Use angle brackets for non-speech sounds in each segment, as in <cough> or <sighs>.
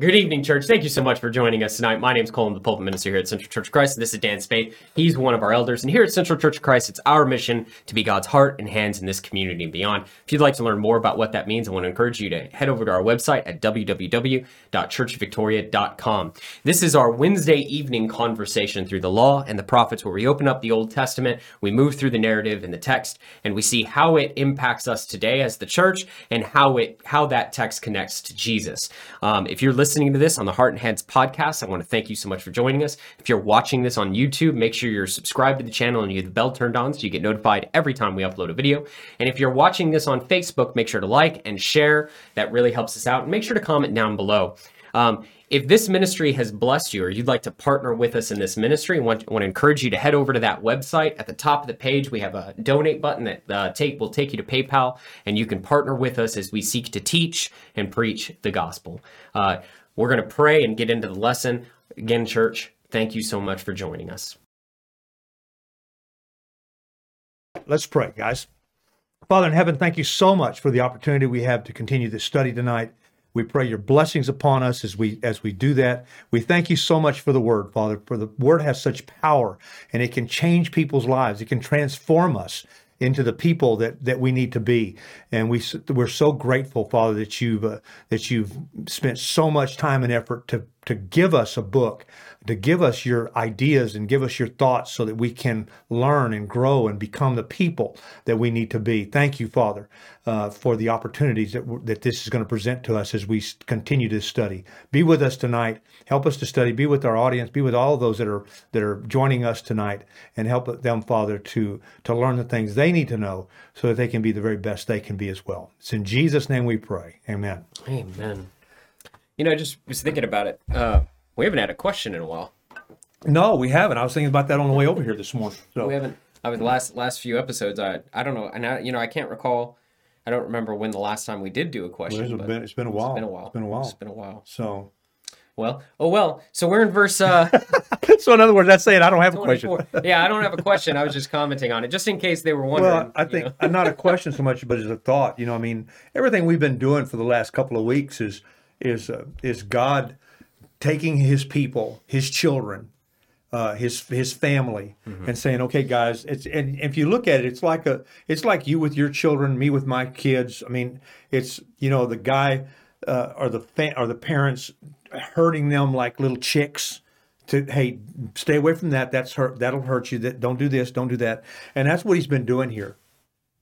Good evening, church. Thank you so much for joining us tonight. My name is Colin, the pulpit minister here at Central Church of Christ. This is Dan Spade. He's one of our elders. And here at Central Church of Christ, it's our mission to be God's heart and hands in this community and beyond. If you'd like to learn more about what that means, I want to encourage you to head over to our website at www.churchvictoria.com. This is our Wednesday evening conversation through the law and the prophets, where we open up the Old Testament, we move through the narrative and the text, and we see how it impacts us today as the church and how it how that text connects to Jesus. Um, if you're listening to this on the Heart and Hands podcast, I want to thank you so much for joining us. If you're watching this on YouTube, make sure you're subscribed to the channel and you have the bell turned on so you get notified every time we upload a video. And if you're watching this on Facebook, make sure to like and share. That really helps us out. And make sure to comment down below. Um, if this ministry has blessed you or you'd like to partner with us in this ministry, I want, want to encourage you to head over to that website. At the top of the page, we have a donate button that uh, take will take you to PayPal, and you can partner with us as we seek to teach and preach the gospel. Uh, we're going to pray and get into the lesson. Again, church, thank you so much for joining us. Let's pray, guys. Father in heaven, thank you so much for the opportunity we have to continue this study tonight. We pray your blessings upon us as we as we do that. We thank you so much for the word, Father, for the word has such power and it can change people's lives. It can transform us into the people that that we need to be. And we we're so grateful, Father, that you've uh, that you've spent so much time and effort to to give us a book, to give us your ideas and give us your thoughts so that we can learn and grow and become the people that we need to be. Thank you, Father, uh, for the opportunities that, that this is going to present to us as we continue to study. Be with us tonight. Help us to study. Be with our audience. Be with all those that are that are joining us tonight, and help them, Father, to to learn the things they need to know so that they can be the very best they can be as well. It's in Jesus' name we pray. Amen. Amen. You know, I just was thinking about it. Uh, we haven't had a question in a while. No, we haven't. I was thinking about that on the way over here this morning. So We haven't. I was last last few episodes. I I don't know, and I, you know I can't recall. I don't remember when the last time we did do a question. it's been, it's been a while. It's been a while. It's been a while. It's been a while. So, Well, oh well. So we're in verse. Uh, <laughs> so in other words, that's saying I don't have a question. yeah, I don't have a question. I was just commenting on it, just in case they were wondering. Well, I you think know. uh, not a question so much, but as a thought. You know, I mean, everything we've been doing for the last couple of weeks is is uh, is God taking His people, His children, uh, His His family, and saying, "Okay, guys, it's and if you look at it, it's like a it's like you with your children, me with my kids. I mean, it's you know the guy uh, or the fa- or the parents hurting them like little chicks." to hey stay away from that. That's hurt that'll hurt you. That don't do this don't do that. And that's what he's been doing here.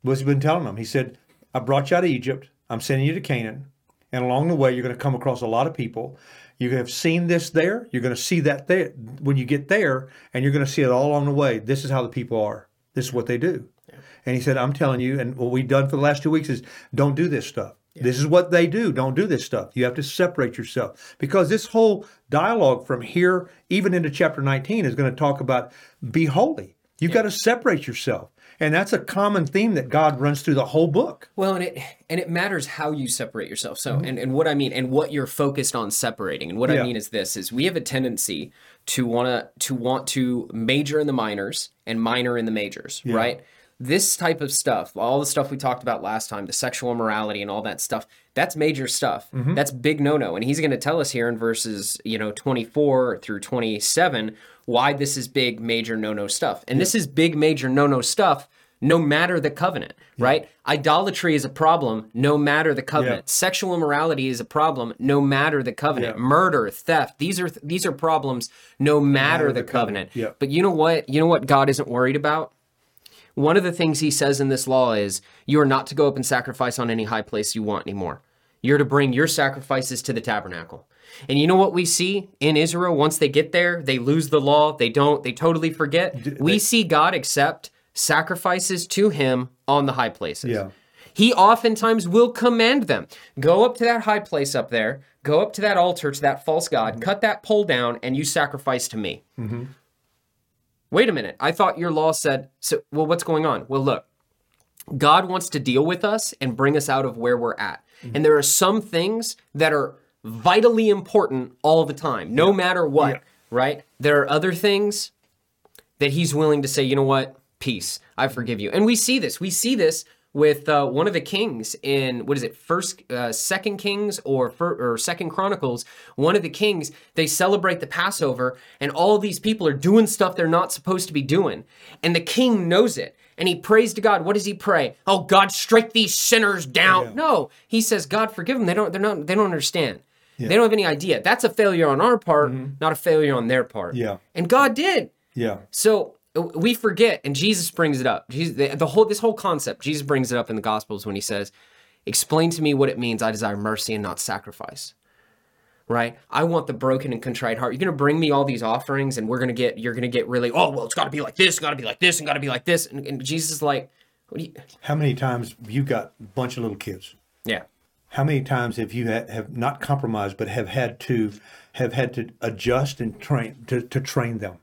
Was he's been telling them? He said i brought you out of egypt. I'm sending you to canaan and along the way you're going to come across a lot of people. You have seen this there you're going to see that there when you get there and you're going to see it all along the way. This is how the people are. This is what they do. And he said i'm telling you and what we've done for the last two weeks is don't do this stuff. This is what they do. Don't do this stuff. You have to separate yourself. Because this whole dialogue from here, even into chapter 19, is going to talk about be holy. You've got to separate yourself. And that's a common theme that God runs through the whole book. Well, and it and it matters how you separate yourself. So, Mm-hmm. and, and what I mean, and what you're focused on separating, and what I mean is this: is we have a tendency to wanna to want to major in the minors and minor in the majors, right? This type of stuff, all the stuff we talked about last time, the sexual immorality and all that stuff, that's major stuff. Mm-hmm. That's big no no. And he's going to tell us here in verses, you know, 24 through 27 why this is big major no no stuff. And this is big major no no stuff no matter the covenant, right? Idolatry is a problem no matter the covenant. Sexual immorality is a problem no matter the covenant. Yeah. Murder, theft, these are these are problems no matter, the, the covenant. covenant. Yeah. But you know what? You know what God isn't worried about? One of the things he says in this law is you are not to go up and sacrifice on any high place you want anymore. You're to bring your sacrifices to the tabernacle. And you know what we see in Israel once they get there? They lose the law. They don't, they totally forget. we see God accept sacrifices to him on the high places. Yeah. He oftentimes will command them go up to that high place up there, go up to that altar, to that false God, cut that pole down, and you sacrifice to me. Mm-hmm. Wait a minute. I thought your law said, so, well, what's going on? Well, look, God wants to deal with us and bring us out of where we're at. Mm-hmm. And there are some things that are vitally important all the time, no matter what, Yeah. right? There are other things that he's willing to say, you know what? Peace. I forgive you. And we see this. We see this with uh, one of the kings in what is it first uh, second kings or or second chronicles one of the kings they celebrate the passover and all these people are doing stuff they're not supposed to be doing. And the king knows it and he prays to god. What does he pray? Oh god strike these sinners down. No he says god forgive them. They don't they're not they don't understand. They don't have any idea. That's a failure on our part not a failure on their part. Yeah. and god did. Yeah. so we forget, and Jesus brings it up. Jesus, the, the whole this whole concept, Jesus brings it up in the Gospels when he says, "Explain to me what it means. I desire mercy and not sacrifice." Right? I want the broken and contrite heart. You're gonna bring me all these offerings, and we're gonna get. You're gonna get really. Oh well, it's got to be like this. Got to be like this, and got to be like this. And, and Jesus is like, "What do you?" How many times you got a bunch of little kids? Yeah. How many times have you had, have not compromised, but have had to have had to adjust and train to, to train them,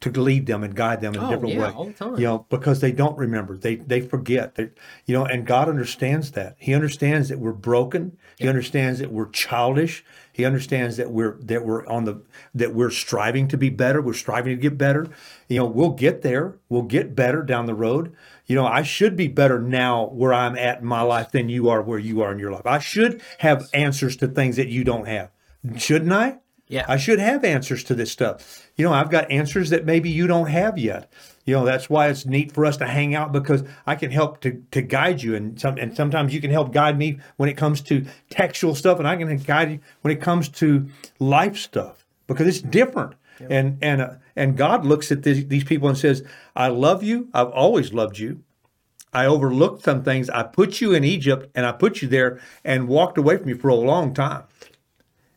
to lead them and guide them in a Oh, different yeah, way? all the time. You know, because they don't remember, they they forget. They, you know, and God understands that. He understands that we're broken. He understands that we're childish. He understands that we're that we're on the that we're striving to be better. We're striving to get better. You know, we'll get there. We'll get better down the road. You know, I should be better now where I'm at in my life than you are where you are in your life. I should have answers to things that you don't have. Shouldn't I? Yeah. I should have answers to this stuff. You know, I've got answers that maybe you don't have yet. You know, that's why it's neat for us to hang out because I can help to, to guide you and some and sometimes you can help guide me when it comes to textual stuff and I can guide you when it comes to life stuff because it's different. And and uh, and God looks at these, these people and says, "I love you. I've always loved you. I overlooked some things. I put you in Egypt and I put you there and walked away from you for a long time.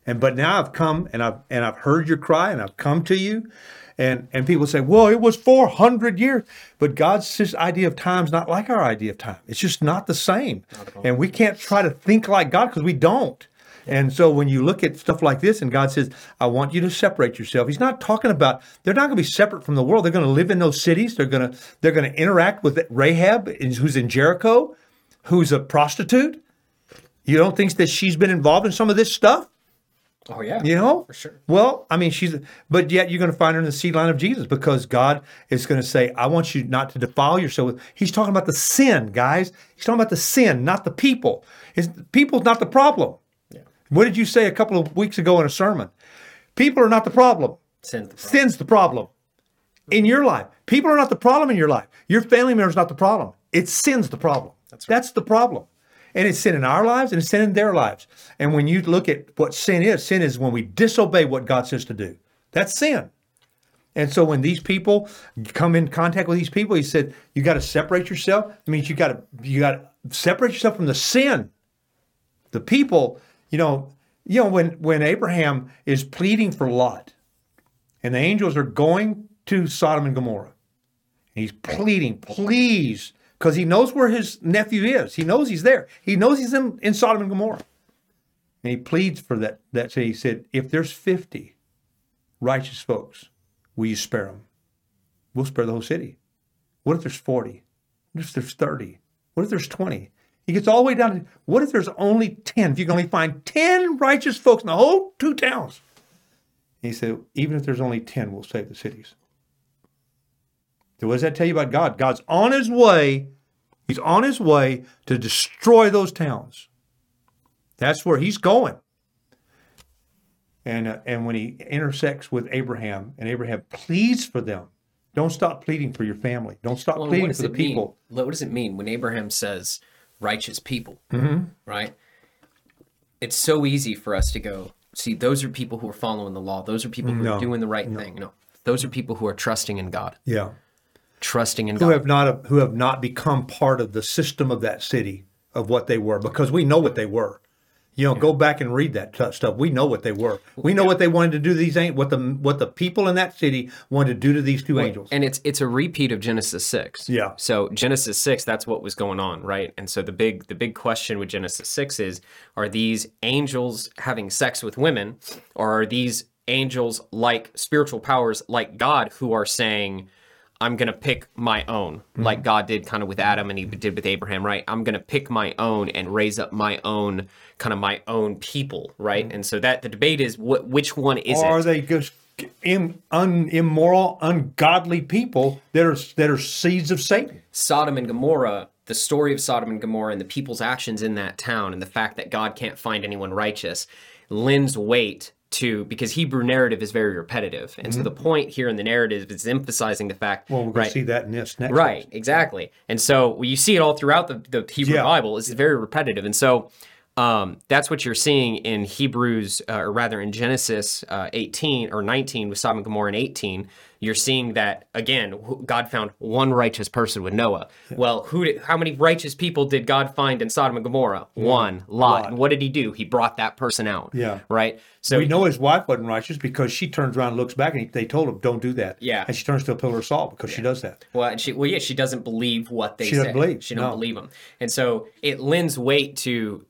And but now I've come and I've and I've heard your cry and I've come to you. And and people say, well, it was 400 years. But God's idea of time is not like our idea of time. It's just not the same. And we can't try to think like God because we don't. And so when you look at stuff like this and God says, I want you to separate yourself, He's not talking about they're not going to be separate from the world. They're going to live in those cities. They're going to they're going to interact with Rahab, who's in Jericho, who's a prostitute. You don't think that she's been involved in some of this stuff? Oh yeah. You know? For sure. Well, I mean, she's, but yet you're going to find her in the seed line of Jesus because God is going to say, I want you not to defile yourself. He's talking about the sin, guys. He's talking about the sin, not the people. It's, people's not the problem. Yeah. What did you say a couple of weeks ago in a sermon? People are not the problem. Sin's the problem. Sin's the problem in your life. People are not the problem in your life. Your family member is not the problem. It's sin's the problem. That's That's, the problem. And it's sin in our lives and it's sin in their lives. And when you look at what sin is, sin is when we disobey what God says to do. That's sin. And so when these people come in contact with these people, he said, you got to separate yourself. It means you got to you got to separate yourself from the sin. The people, you know, you know when when Abraham is pleading for Lot, and the angels are going to Sodom and Gomorrah, and he's pleading, please, because he knows where his nephew is. He knows he's there. He knows he's in, in Sodom and Gomorrah. And he pleads for that. That he said, if there's 50 righteous folks, will you spare them? We'll spare the whole city. What if there's 40? What if there's 30? What if there's 20? He gets all the way down to what if there's only 10? If you can only find 10 righteous folks in the whole two towns. And he said, even if there's only 10, we'll save the cities. So what does that tell you about God? God's on his way. He's on his way to destroy those towns. That's where he's going. And, uh, and when he intersects with Abraham, and Abraham pleads for them, don't stop pleading for your family. Don't stop Well, pleading for the it mean? people. What does it mean when Abraham says righteous people? Mm-hmm. Right? It's so easy for us to go, see, those are people who are following the law. Those are people who No, are doing the right thing. No. Those are people who are trusting in God. Yeah. Trusting in Who God. have not who have not become part of the system of that city of what they were because we know what they were. You know, go back and read that stuff. We know what they were. We know what they wanted to do to these an- what the what the people in that city wanted to do to these two angels. And it's it's a repeat of Genesis six. Yeah. So Genesis six, that's what was going on, right? And so the big the big question with Genesis six is: Are these angels having sex with women, or are these angels like spiritual powers like God who are saying, "I'm going to pick my own," Mm-hmm. like God did kind of with Adam and he did with Abraham, right? I'm going to pick my own and raise up my own kind of my own people, right? And so that the debate is what which one is or it? are they just im, un, immoral, ungodly people that are that are seeds of Satan? Sodom and Gomorrah the story of Sodom and Gomorrah and the people's actions in that town and the fact that God can't find anyone righteous lends weight to because Hebrew narrative is very repetitive. And so the point here in the narrative is emphasizing the fact Mm-hmm. Well, we're going right, to see that in this next. Right, exactly. And so well, you see it all throughout the, the Hebrew Yeah. Bible. It's very repetitive. And so um, that's what you're seeing in Hebrews, uh, or rather in Genesis uh, 18 or 19 with Sodom and Gomorrah and 18. You're seeing that again. God found one righteous person with Noah. Well, who? Did, how many righteous people did God find in Sodom and Gomorrah? One, Lot. And what did He do? He brought that person out. Yeah. Right. So We know his wife wasn't righteous because she turns around and looks back, and they told him, "Don't do that." Yeah. and she turns to a pillar of salt because she does that. Well, and she well, yeah, she doesn't believe what they She say. doesn't believe, She don't no. believe them, and so it lends weight to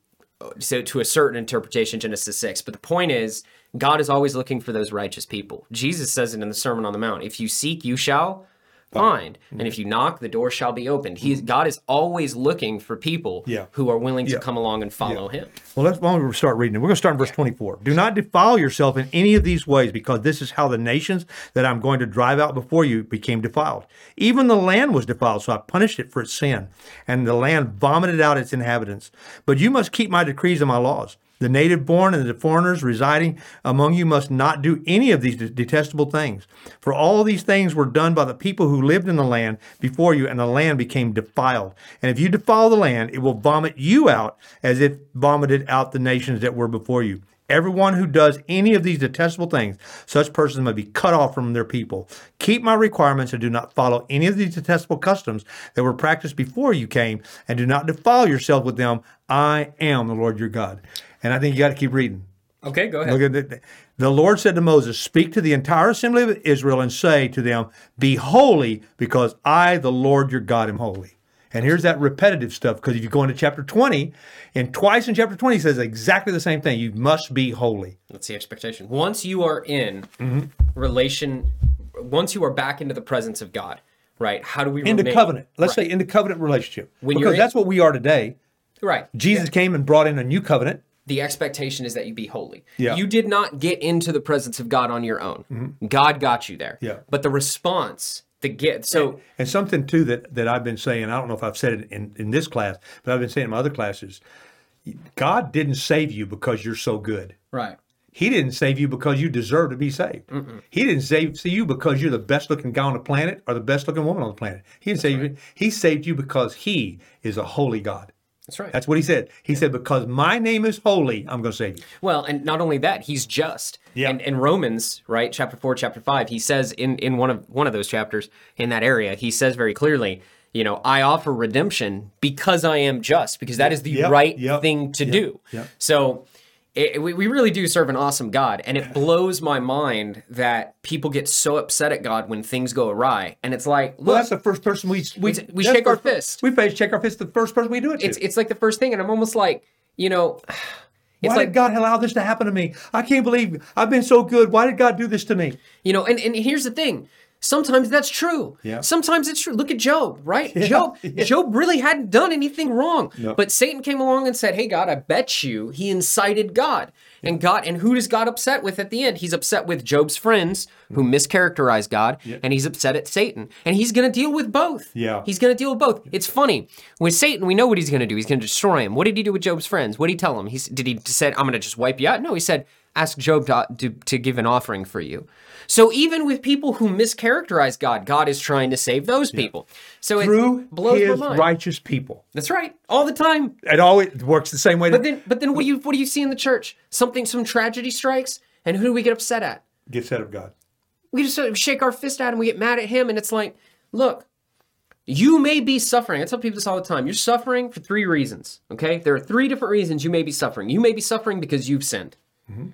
so to a certain interpretation, Genesis six. But the point is, God is always looking for those righteous people. Jesus says it in the Sermon on the Mount: "If you seek, you shall." Find, and if you knock, the door shall be opened. He's God is always looking for people Mm-hmm. Yeah. who are willing to Yeah. come along and follow Him. Well, let's why we start reading it. We're going to start in verse 24. Do not defile yourself in any of these ways, because this is how the nations that I'm going to drive out before you became defiled. Even the land was defiled, so I punished it for its sin, and the land vomited out its inhabitants. But you must keep my decrees and my laws. The native born and the foreigners residing among you must not do any of these detestable things. For all these things were done by the people who lived in the land before you, and the land became defiled. And if you defile the land, it will vomit you out as it vomited out the nations that were before you. Everyone who does any of these detestable things, such persons may be cut off from their people. Keep my requirements and do not follow any of these detestable customs that were practiced before you came, and do not defile yourself with them. I am the Lord your God. And I think you got to keep reading. Okay, go ahead. Look at the, the Lord said to Moses, Speak to the entire assembly of Israel and say to them, Be holy, because I, the Lord your God, am holy. And here's that repetitive stuff, because if you go into chapter 20, and twice in chapter 20 it says exactly the same thing. You must be holy. That's the expectation. Once you are in Mm-hmm. relation, once you are back into the presence of God, right? How do we Into remain- covenant. Let's Right. say into covenant relationship. When because in- that's what we are today. right? Jesus came and brought in a new covenant. The expectation is that you be holy. Yeah. Mm-hmm. You did not get into the presence of God on your own. God got you there. Yeah. But the response, the get, so And something too that, that I've been saying, I don't know if I've said it in, in this class, but I've been saying in my other classes, God didn't save you because you're so good. right. He didn't save you because you deserve to be saved. He didn't save see you because you're the best looking guy on the planet or the best looking woman on the planet. He didn't save you. He saved you because he is a holy God. That's right. That's what he said. He said, Because my name is holy, I'm going to save you. Well, and not only that, he's just. Yeah. And in Romans, right, chapter four, chapter five, he says in in one of one of those chapters in that area, he says very clearly, you know, I offer redemption because I am just, because that is the Yep, right yep, thing to yep, do. So. It, we, we really do serve an awesome God, and it blows my mind that people get so upset at God when things go awry. And it's like, look, Well, that's the first person we we, we shake our fist. We face shake our fist. The first person we do it to. it's it's like the first thing, and I'm almost like, you know, <sighs> it's Why like did God allow this to happen to me? I can't believe I've been so good. Why did God do this to me? You know, and, and here's the thing. Sometimes that's true. Yeah. Sometimes it's true. Look at Job, right? <laughs> Job <laughs> Job really hadn't done anything wrong. No. But Satan came along and said, Hey God, I bet you he incited God. And God and who does God upset with at the end? He's upset with Job's friends who Mm-hmm. mischaracterized God, and he's upset at Satan. And he's gonna deal with both. Yeah. He's gonna deal with both. It's funny. With Satan, we know what he's gonna do. He's gonna destroy him. What did he do with Job's friends? What did he tell him? He's did he said, I'm gonna just wipe you out? No, he said, ask Job to, to, to give an offering for you. So even with people who mischaracterize God, God is trying to save those people. So Through it blows his my mind. righteous people. That's right, all the time. It always works the same way. But then, but then, what do you what do you see in the church? Something, some tragedy strikes, and who do we get upset at? get set of God. We just sort of shake our fist at him. We get mad at him, and it's like, look, you may be suffering. I tell people this all the time. You're suffering for three reasons. Okay, there are three different reasons you may be suffering. You may be suffering because you've sinned. Mm-hmm.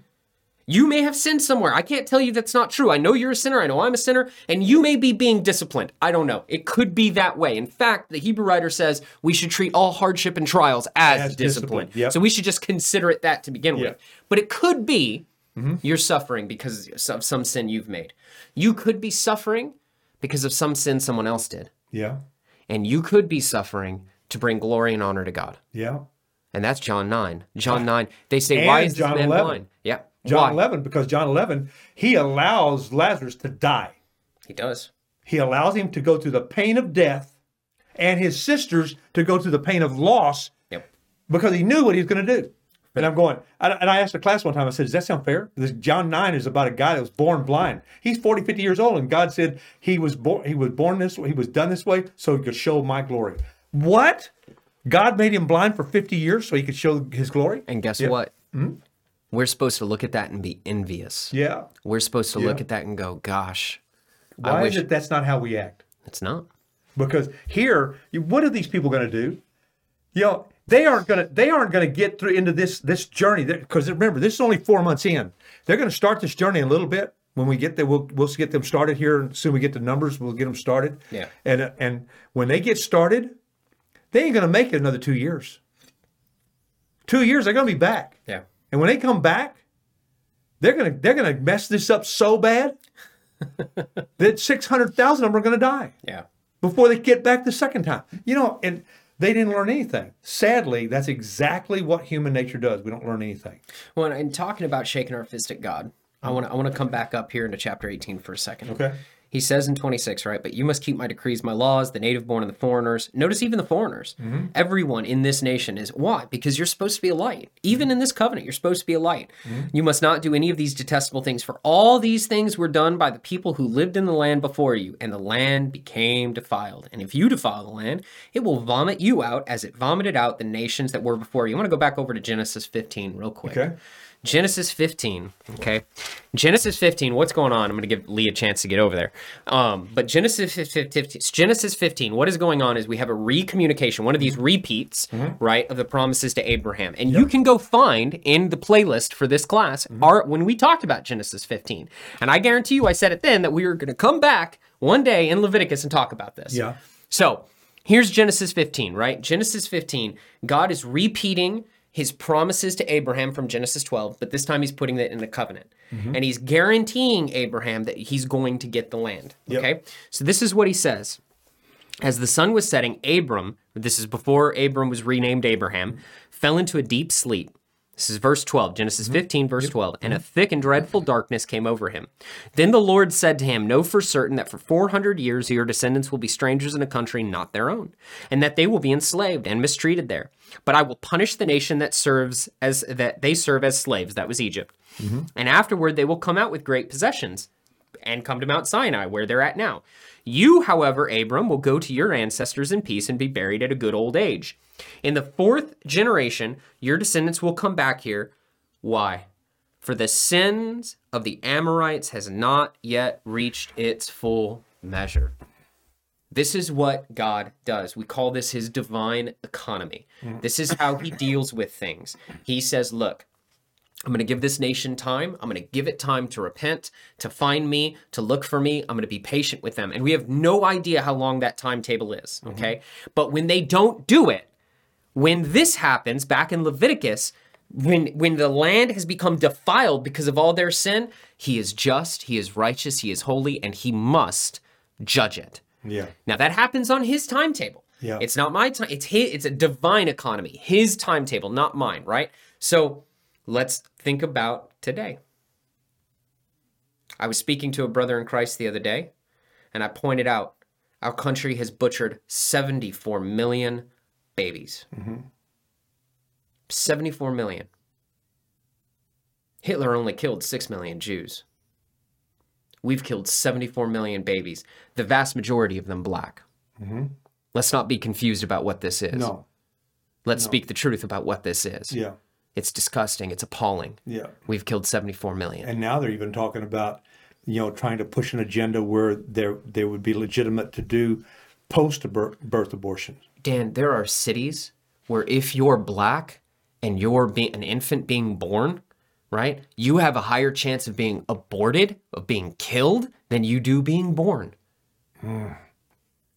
You may have sinned somewhere. I can't tell you that's not true. I know you're a sinner. I know I'm a sinner. And you may be being disciplined. I don't know. It could be that way. In fact, the Hebrew writer says we should treat all hardship and trials as, As discipline. discipline. Yep. So we should just consider it that to begin Yeah. with. But it could be mm-hmm. you're suffering because of some sin you've made. You could be suffering because of some sin someone else did. Yeah. And you could be suffering to bring glory and honor to God. Yeah. And that's John 9. John 9, they say, Why And is this John man 11. blind? Yeah. John Why? 11, because John 11, he allows Lazarus to die. He does. He allows him to go through the pain of death and his sisters to go through the pain of loss Yep. because he knew what he was going to do. And I'm going, and I asked the class one time, I said, Does that sound fair? This John 9 is about a guy that was born blind. He's 40, 50 years old, and God said he was born, he was born this way, he was done this way so he could show my glory. What? God made him blind for 50 years so he could show his glory? And guess Yeah. what? Hmm? We're supposed to look at that and be envious. Yeah. We're supposed to look at that and go, gosh, I Why wish is it that's not how we act? it's not. because here what are these people going to do you know they aren't going to they aren't going to get through into this this journey because remember this is only four months in they're going to start this journey a little bit when we get there we'll, we'll get them started here and soon we get the numbers we'll get them started Yeah. and and when they get started they ain't going to make it another two years two years they're going to be back Yeah. And when they come back they're going to they're to mess this up so bad <laughs> that 600000 of them are going to die Yeah. before they get back the second time. You know, and they didn't learn anything. Sadly, that's exactly what human nature does. We don't learn anything. Well, and talking about shaking our fist at God, I mm. want to I want to come back up here into chapter 18 for a second. Okay. He says in 26, right? But you must keep my decrees, my laws, the native born and the foreigners. Notice even the foreigners. Mm-hmm. Everyone in this nation is why? Because you're supposed to be a light. Even mm-hmm. in this covenant, you're supposed to be a light. Mm-hmm. You must not do any of these detestable things, for all these things were done by the people who lived in the land before you, and the land became defiled. And if you defile the land, it will vomit you out as it vomited out the nations that were before you. I want to go back over to Genesis 15 real quick. Okay. Genesis 15. Okay. Genesis 15. What's going on? I'm going to give Lee a chance to get over there. Um, but Genesis 15, Genesis 15, what is going on is we have a recommunication, one of these repeats, right, of the promises to Abraham. And you can go find in the playlist for this class our, when we talked about Genesis 15. And I guarantee you, I said it then that we were going to come back one day in Leviticus and talk about this. Yeah. So here's Genesis 15, right? Genesis 15, God is repeating his promises to Abraham from Genesis 12, but this time he's putting it in a covenant. Mm-hmm. And he's guaranteeing Abraham that he's going to get the land. Yep. Okay? So this is what he says. As the sun was setting, Abram, this is before Abram was renamed Abraham, fell into a deep sleep. This is verse 12, Genesis mm-hmm. 15, verse 12. And a mm-hmm. thick and dreadful darkness came over him. Then the Lord said to him, Know for certain that for 400 years your descendants will be strangers in a country not their own, and that they will be enslaved and mistreated there. But I will punish the nation that serves as that they serve as slaves. That was Egypt. Mm-hmm. And afterward they will come out with great possessions and come to Mount Sinai, where they're at now. You, however, Abram, will go to your ancestors in peace and be buried at a good old age. In the fourth generation, your descendants will come back here. Why? For the sins of the Amorites has not yet reached its full measure. This is what God does. We call this his divine economy. Mm. This is how he deals with things. He says, Look, I'm going to give this nation time. I'm going to give it time to repent, to find me, to look for me. I'm going to be patient with them. And we have no idea how long that timetable is. Mm-hmm. Okay. But when they don't do it, when this happens back in Leviticus, when when the land has become defiled because of all their sin, he is just, he is righteous, he is holy, and he must judge it. Yeah. Now that happens on his timetable. Yeah. It's not my time. It's his. It's a divine economy. His timetable, not mine. Right. So let's think about today. I was speaking to a brother in Christ the other day, and I pointed out our country has butchered 74 million babies. Mm-hmm. 74 million. Hitler only killed 6 million Jews. We've killed 74 million babies, the vast majority of them black. Mm-hmm. Let's not be confused about what this is. No. Let's speak the truth about what this is. Yeah. It's disgusting. It's appalling. Yeah. We've killed 74 million. And now they're even talking about, you know, trying to push an agenda where there they would be legitimate to do post birth, abortions. Dan, there are cities where if you're black and you're an infant being born, right, you have a higher chance of being aborted, of being killed, than you do being born. Hmm.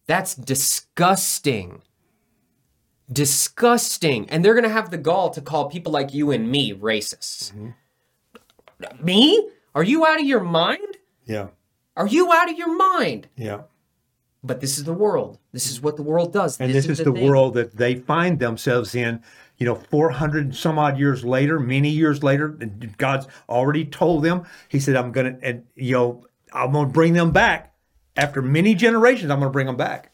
That's disgusting. Disgusting. And they're going to have the gall to call people like you and me racists. Mm-hmm. Me? Are you out of your mind? Yeah. Are you out of your mind? Yeah. But this is the world. This is what the world does. And this, is, the, thing. world that they find themselves in, you know, 400 and some odd years later, many years later. God's already told them, He said, I'm going to, and, you know, I'm going to bring them back. After many generations, I'm going to bring them back.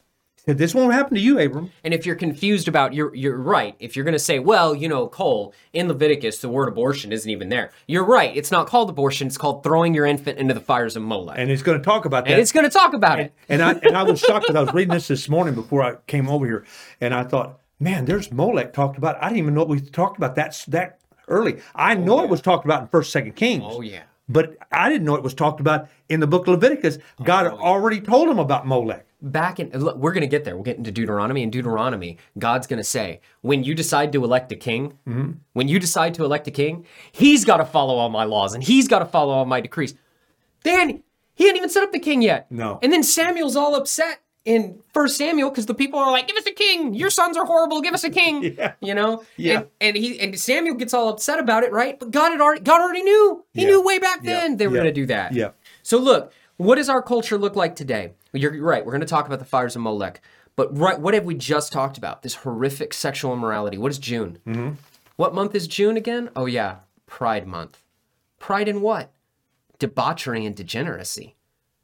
This won't happen to you, Abram. And if you're confused about, you're you're right. If you're going to say, well, you know, Cole in Leviticus, the word abortion isn't even there. You're right. It's not called abortion. It's called throwing your infant into the fires of Molech, and, And it's going to talk about that. And it's going to talk about it. And I and I was shocked because I was reading this this morning before I came over here, and I thought, man, there's Molech talked about. I didn't even know we talked about that that early. I oh, know it was talked about in First, Second Kings. Oh yeah. But I didn't know it was talked about in the book of Leviticus. Oh, God Oh, had already told him about Molech. Back in look, we're going to get there. We'll get into Deuteronomy and Deuteronomy. God's going to say, when you decide to elect a king, mm-hmm. when you decide to elect a king, he's got to follow all my laws and he's got to follow all my decrees. Then he hadn't even set up the king yet. No. And then Samuel's all upset in First Samuel because the people are like, "Give us a king! Your sons are horrible. Give us a king!" <laughs> Yeah. You know. Yeah. And, and he and Samuel gets all upset about it, right? But God had already God already knew. He Yeah. knew way back Yeah. then they were Yeah. going to do that. Yeah. So look, what does our culture look like today? You're right. We're going to talk about the fires of Molech, but right, what have we just talked about? This horrific sexual immorality. What is June? Mm-hmm. What month is June again? Oh yeah, Pride Month. Pride in what? Debauchery and degeneracy.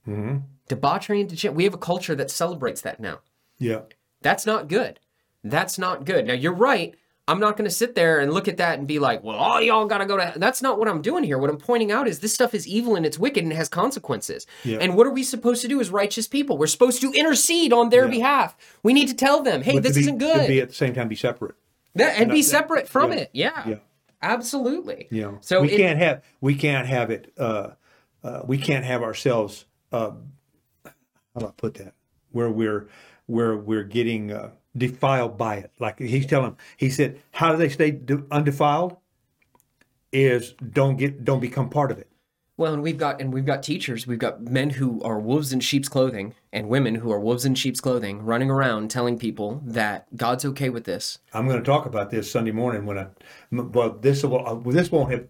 Mm-hmm. Debauchery and degeneracy. We have a culture that celebrates that now. Yeah. That's not good. That's not good. Now you're right. I'm not going to sit there and look at that and be like, "Well, all y'all got to go to." That's not what I'm doing here. What I'm pointing out is this stuff is evil and it's wicked and it has consequences. Yeah. And what are we supposed to do as righteous people? We're supposed to intercede on their Yeah. behalf. We need to tell them, "Hey, But this be- isn't good," be at the same time be separate. That- and be that- separate from yeah. it. Yeah. Yeah. Absolutely. Yeah. So we it- can't have we can't have it. Uh, uh, we can't have ourselves. Uh, how do I put that? Where we're where we're getting uh, defiled by it. Like he's telling, he said, how do they stay de- undefiled? Is don't get don't become part of it. Well, and we've got and we've got teachers, we've got men who are wolves in sheep's clothing and women who are wolves in sheep's clothing running around telling people that God's okay with this. I'm going to talk about this Sunday morning when I Well, this will uh, this won't have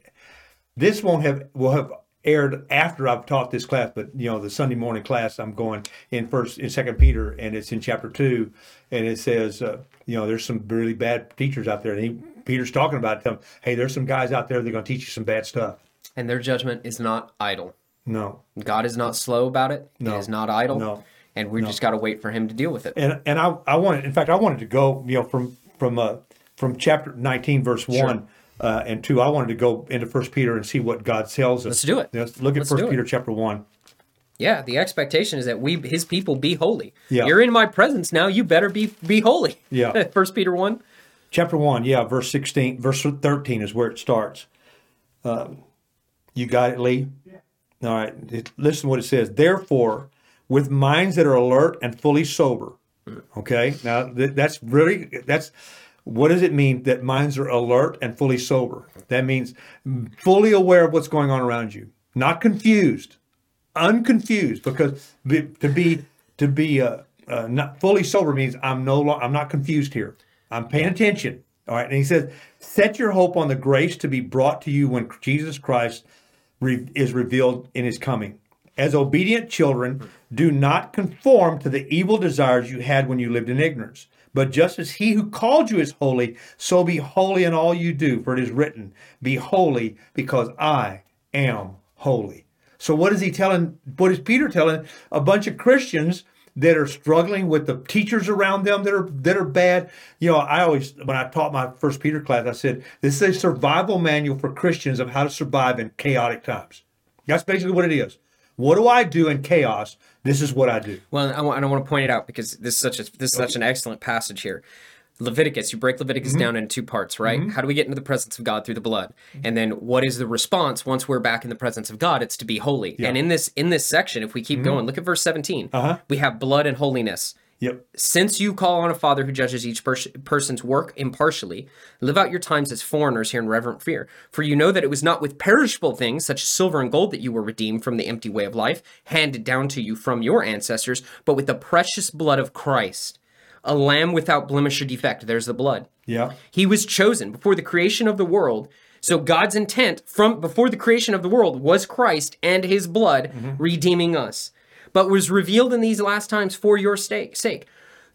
this won't have will have aired after I've taught this class, but you know the Sunday morning class I'm going in first in Second Peter, and it's in chapter two, and it says uh, you know there's some really bad teachers out there, and he, Peter's talking about them. Hey, there's some guys out there that are going to teach you some bad stuff. And their judgment is not idle. No, God is not slow about it. No. It is not idle. No. And we just got to wait for him to deal with it. and and I I wanted in fact I wanted to go you know from from uh from chapter 19 verse one. Uh, and two, I wanted to go into First Peter and see what God tells us. Let's do it. Let's look at Let's First. Peter chapter one. Yeah, the expectation is that we his people be holy. Yeah. You're in my presence now, you better be be holy. Yeah. <laughs> First Peter 1. Chapter one, yeah, verse sixteen, verse thirteen is where it starts. Um, you got it, Lee. Yeah. All right. Listen to what it says. Therefore, with minds that are alert and fully sober. Okay. Now th- that's really that's what does it mean that minds are alert and fully sober? That means fully aware of what's going on around you, not confused, unconfused. Because be, to be to be uh, uh, not fully sober means I'm no lo- I'm not confused here. I'm paying attention. All right. And he says, set your hope on the grace to be brought to you when Jesus Christ re- is revealed in his coming. As obedient children, do not conform to the evil desires you had when you lived in ignorance. But just as he who called you is holy, so be holy in all you do. For it is written, Be holy, because I am holy. So what is he telling? What is Peter telling a bunch of Christians that are struggling with the teachers around them that are that are bad? You know, I always when I taught my first Peter class, I said this is a survival manual for Christians of how to survive in chaotic times. That's basically what it is. What do I do in chaos? This is what I do. Well, I want, I want to point it out because this is such a this is such an excellent passage here. Leviticus, you break Leviticus Mm-hmm. down into two parts, right? How do we get into the presence of God through the blood? And then what is the response once we're back in the presence of God? It's to be holy. And in this in this section, if we keep going, look at verse 17. Mm-hmm. Uh-huh. We have blood and holiness. Yep. Since you call on a father who judges each pers- person's work impartially, live out your times as foreigners here in reverent fear. For you know that it was not with perishable things, such as silver and gold, that you were redeemed from the empty way of life, handed down to you from your ancestors, but with the precious blood of Christ, a lamb without blemish or defect. There's the blood. Yeah. He was chosen before the creation of the world. So God's intent from before the creation of the world was Christ and his blood mm-hmm. redeeming us, but was revealed in these last times for your sake.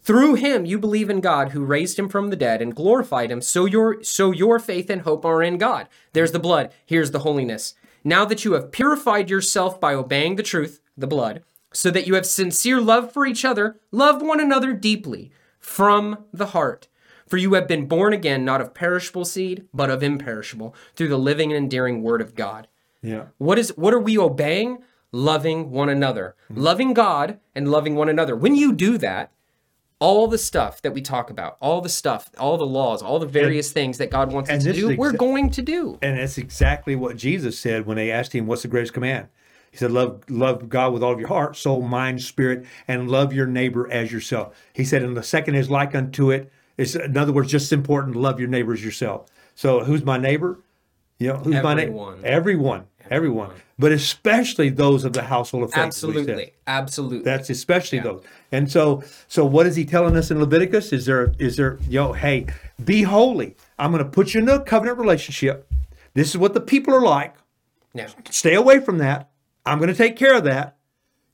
Through him you believe in God who raised him from the dead and glorified him. So your so your faith and hope are in God. There's the blood, here's the holiness. Now that you have purified yourself by obeying the truth, the blood, so that you have sincere love for each other, love one another deeply from the heart. For you have been born again, not of perishable seed, but of imperishable, through the living and endearing word of God. Yeah. What is what are we obeying? Loving one another. Loving God and loving one another. When you do that, all the stuff that we talk about, all the stuff, all the laws, all the various things that God wants us to do, is we're going to do. And that's exactly what Jesus said when they asked him, "What's the greatest command?" He said, "Love, love God with all of your heart, soul, mind, spirit, and love your neighbor as yourself." He said, "And the second is like unto it." It's in other words, just as important to love your neighbor as yourself. So, who's my neighbor? You know, who's my neighbor? Everyone. Everyone, everyone, but especially those of the household of faith. as we said. Absolutely. Absolutely. That's especially those. And so, so what is he telling us in Leviticus? Is there, is there, yo, hey, be holy. I'm going to put you in a covenant relationship. This is what the people are like. yeah. Stay away from that. I'm going to take care of that.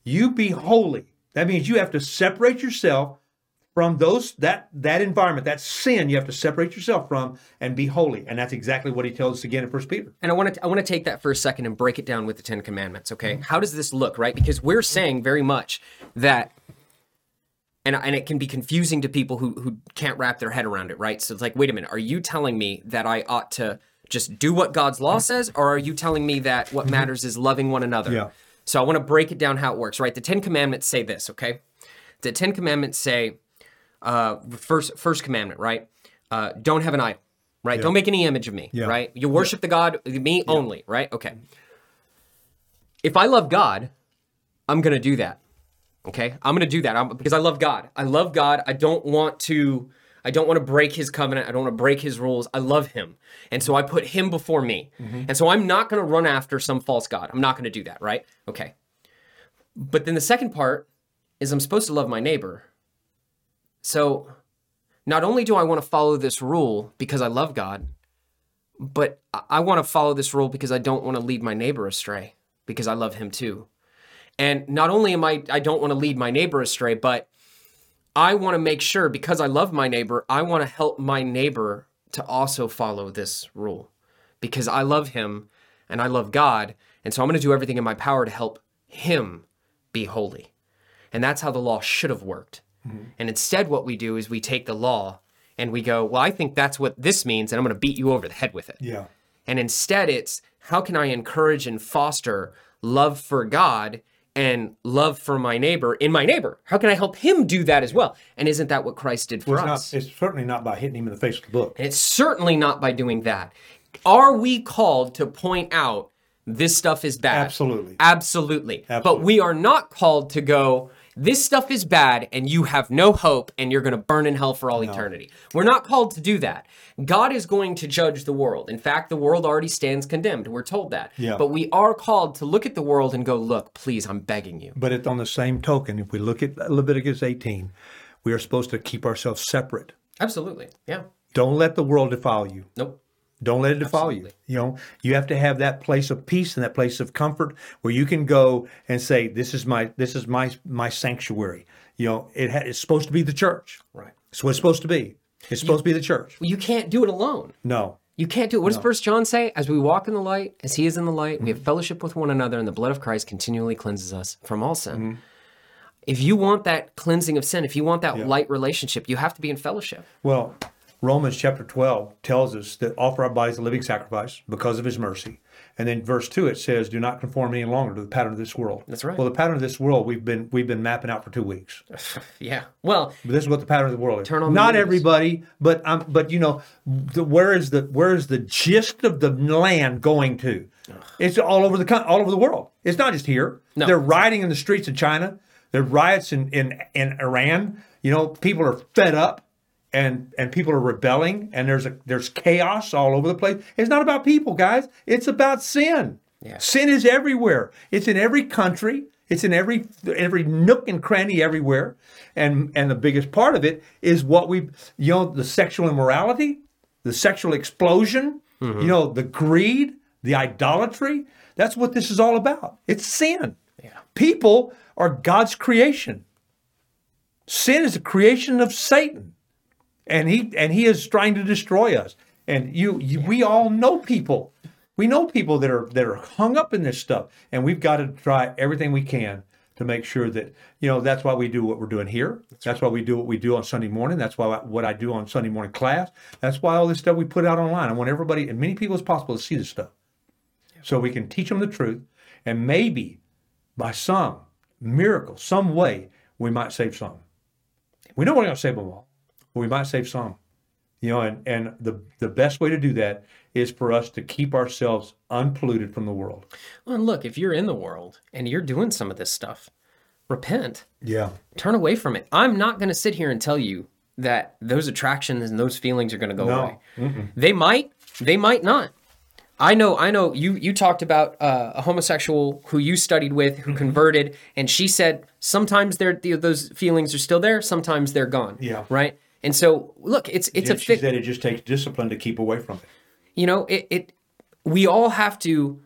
You be holy. That means you have to separate yourself from those that that environment, that sin. You have to separate yourself from and be holy. And that's exactly what he tells us again in First Peter. And I want to I want to take that for a second and break it down with the Ten Commandments. Okay, mm-hmm. how does this look, right? Because we're saying very much that, and and it can be confusing to people who who can't wrap their head around it, right? So it's like, wait a minute, are you telling me that I ought to just do what God's law mm-hmm. says, or are you telling me that what mm-hmm. matters is loving one another? Yeah. So I want to break it down how it works, right? The Ten Commandments say this, okay? The Ten Commandments say, uh, first first commandment, right? Uh, don't have an idol, right? Don't make any image of me, Yeah. right? You worship the God, me only, right? Okay. If I love God, I'm gonna do that. Okay, I'm gonna do that I'm, because I love God. I love God. I don't want to. I don't want to break His covenant. I don't want to break His rules. I love Him, and so I put Him before me. And so I'm not gonna run after some false god. I'm not gonna do that. Right? Okay. But then the second part is I'm supposed to love my neighbor. So not only do I want to follow this rule because I love God, but I- want to follow this rule because I don't want to lead my neighbor astray because I love him too. And not only am I I don't want to lead my neighbor astray, but I want to make sure because I love my neighbor, I want to help my neighbor to also follow this rule because I love him and I love God, and so I'm going to do everything in my power to help him be holy. And that's how the law should have worked. Mm-hmm. And instead, what we do is we take the law and we go, well, I think that's what this means, and I'm going to beat you over the head with it. Yeah. And instead, it's how can I encourage and foster love for God and love for my neighbor in my neighbor? How can I help him do that as well? And isn't that what Christ did for Well, us? it's, not, it's certainly not by hitting him in the face with the book. And it's certainly not by doing that. Are we called to point out this stuff is bad? Absolutely. Absolutely. But we are not called to go, this stuff is bad and you have no hope and you're going to burn in hell for all eternity. We're not called to do that. God is going to judge the world. In fact, the world already stands condemned. We're told that. Yeah. But we are called to look at the world and go, look, please, I'm begging you. But it, on the same token, if we look at Leviticus 18, we are supposed to keep ourselves separate. Absolutely. Yeah. Don't let the world defile you. Nope. Don't let it defile you. You know, you have to have that place of peace and that place of comfort where you can go and say, "This is my this is my my sanctuary." You know, it ha- it's supposed to be the church. Right. It's what it's supposed to be. It's supposed to be the church. You can't do it alone. No. You can't do it. What does First John say? As we walk in the light, as He is in the light, we have mm-hmm. fellowship with one another, and the blood of Christ continually cleanses us from all sin. Mm-hmm. If you want that cleansing of sin, if you want that light relationship, you have to be in fellowship. Well, Romans chapter 12 tells us that offer our bodies a living sacrifice because of his mercy. And then verse 2 it says, do not conform any longer to the pattern of this world. That's right. Well, the pattern of this world we've been we've been mapping out for 2 weeks. <laughs> Yeah. Well, But this is what the pattern of the world is. Not news. everybody, but um, but you know, the, where is the where is the gist of the land going to? It's all over the all over the world. It's not just here. No. They're rioting in the streets of China. There are riots in, in in Iran. You know, people are fed up, and and people are rebelling, and there's a there's chaos all over the place. It's not about people, guys. It's about sin. Yeah. Sin is everywhere. It's in every country. It's in every every nook and cranny everywhere. And and the biggest part of it is what we you know the sexual immorality, the sexual explosion, Mm-hmm. you know, the greed, the idolatry. That's what this is all about. It's sin. Yeah. People are God's creation. Sin is a creation of Satan. And he and he is trying to destroy us. And you, you we all know people. We know people that are that are hung up in this stuff. And we've got to try everything we can to make sure that you know that's why we do what we're doing here. That's, why we do what we do on Sunday morning. That's why I, what I do on Sunday morning class. That's why all this stuff we put out online. I want everybody and many people as possible to see this stuff, so we can teach them the truth, and maybe by some miracle, some way, we might save some. We know we're going to save them all, but we might save some. You know, and, and the the best way to do that is for us to keep ourselves unpolluted from the world. Well, and look, if you're in the world and you're doing some of this stuff, repent. Yeah. Turn away from it. I'm not going to sit here and tell you that those attractions and those feelings are going to go No. away. They might, they might not. I know, I know. You you talked about uh, a homosexual who you studied with Mm-hmm. who converted, and she said sometimes they're, those feelings are still there, sometimes they're gone. Yeah. Right. And so, look, it's it's a she said it just takes discipline to keep away from it. you know it, it we all have to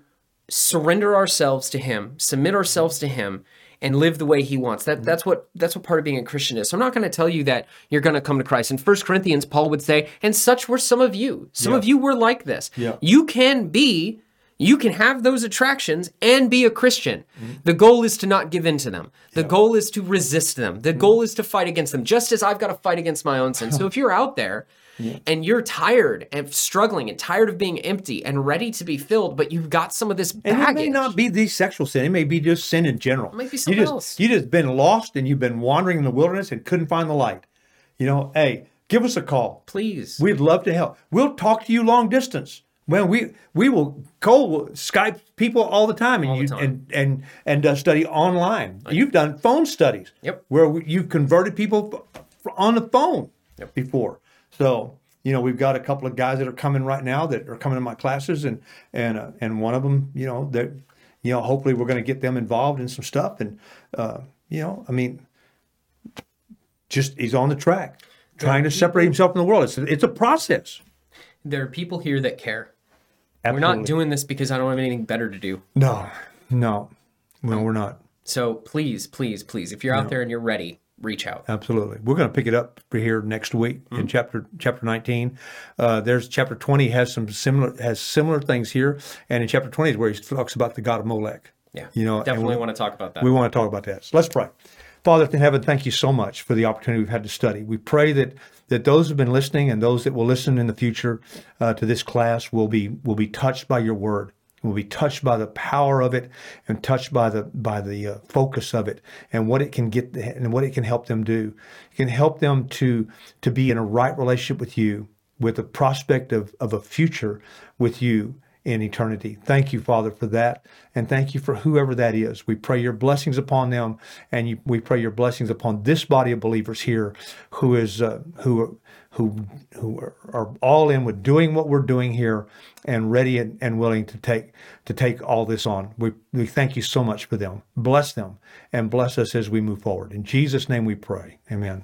surrender ourselves to him submit ourselves to him and live the way he wants. That that's what that's what part of being a christian is. So i'm not going to tell you that you're going to come to christ. In First corinthians paul would say and such were some of you. Some of you were like this. Yeah. you can be you can have those attractions and be a Christian. Mm-hmm. The goal is to not give in to them. The goal is to resist them. The mm-hmm. goal is to fight against them, just as I've got to fight against my own sin. So if you're out there <laughs> and you're tired and struggling and tired of being empty and ready to be filled, but you've got some of this And baggage. it may not be these sexual sin. It may be just sin in general. It might be you something just, else. You just been lost and you've been wandering in the wilderness and couldn't find the light. You know, hey, give us a call. Please. We'd love to help. We'll talk to you long distance. Well, we we will Cole will Skype people all the time and the you time. and and and uh, study online. You've done phone studies. Yep. Where we- you've converted people on the phone before. So you know we've got a couple of guys that are coming right now that are coming to my classes and and uh, and one of them you know that you know hopefully we're going to get them involved in some stuff and uh, you know I mean just he's on the track trying to separate himself from the world. It's it's a process. there are people here that care. We're not doing this because I don't have anything better to do. No, no, no, we're not. So please, please, please, if you're out there and you're ready, reach out. Absolutely, we're going to pick it up for here next week in chapter chapter nineteen. Uh, there's chapter twenty has some similar has similar things here, and in chapter twenty is where he talks about the god of Molech. Yeah. you know, definitely want to talk about that. We want to talk about that. So let's pray. Father in heaven, thank you so much for the opportunity we've had to study. We pray that that those who've been listening and those that will listen in the future uh, to this class will be will be touched by your word. Will be touched by the power of it and touched by the by the uh, focus of it and what it can get and what it can help them do. It can help them to to be in a right relationship with you, with the prospect of of a future with you in eternity. Thank you, Father, for that. And thank you for whoever that is. We pray your blessings upon them. And you, we pray your blessings upon this body of believers here who is, uh, who, who, who are, are all in with doing what we're doing here and ready and, and willing to take, to take all this on. We, we thank you so much for them. Bless them and bless us as we move forward. In Jesus' name we pray. Amen.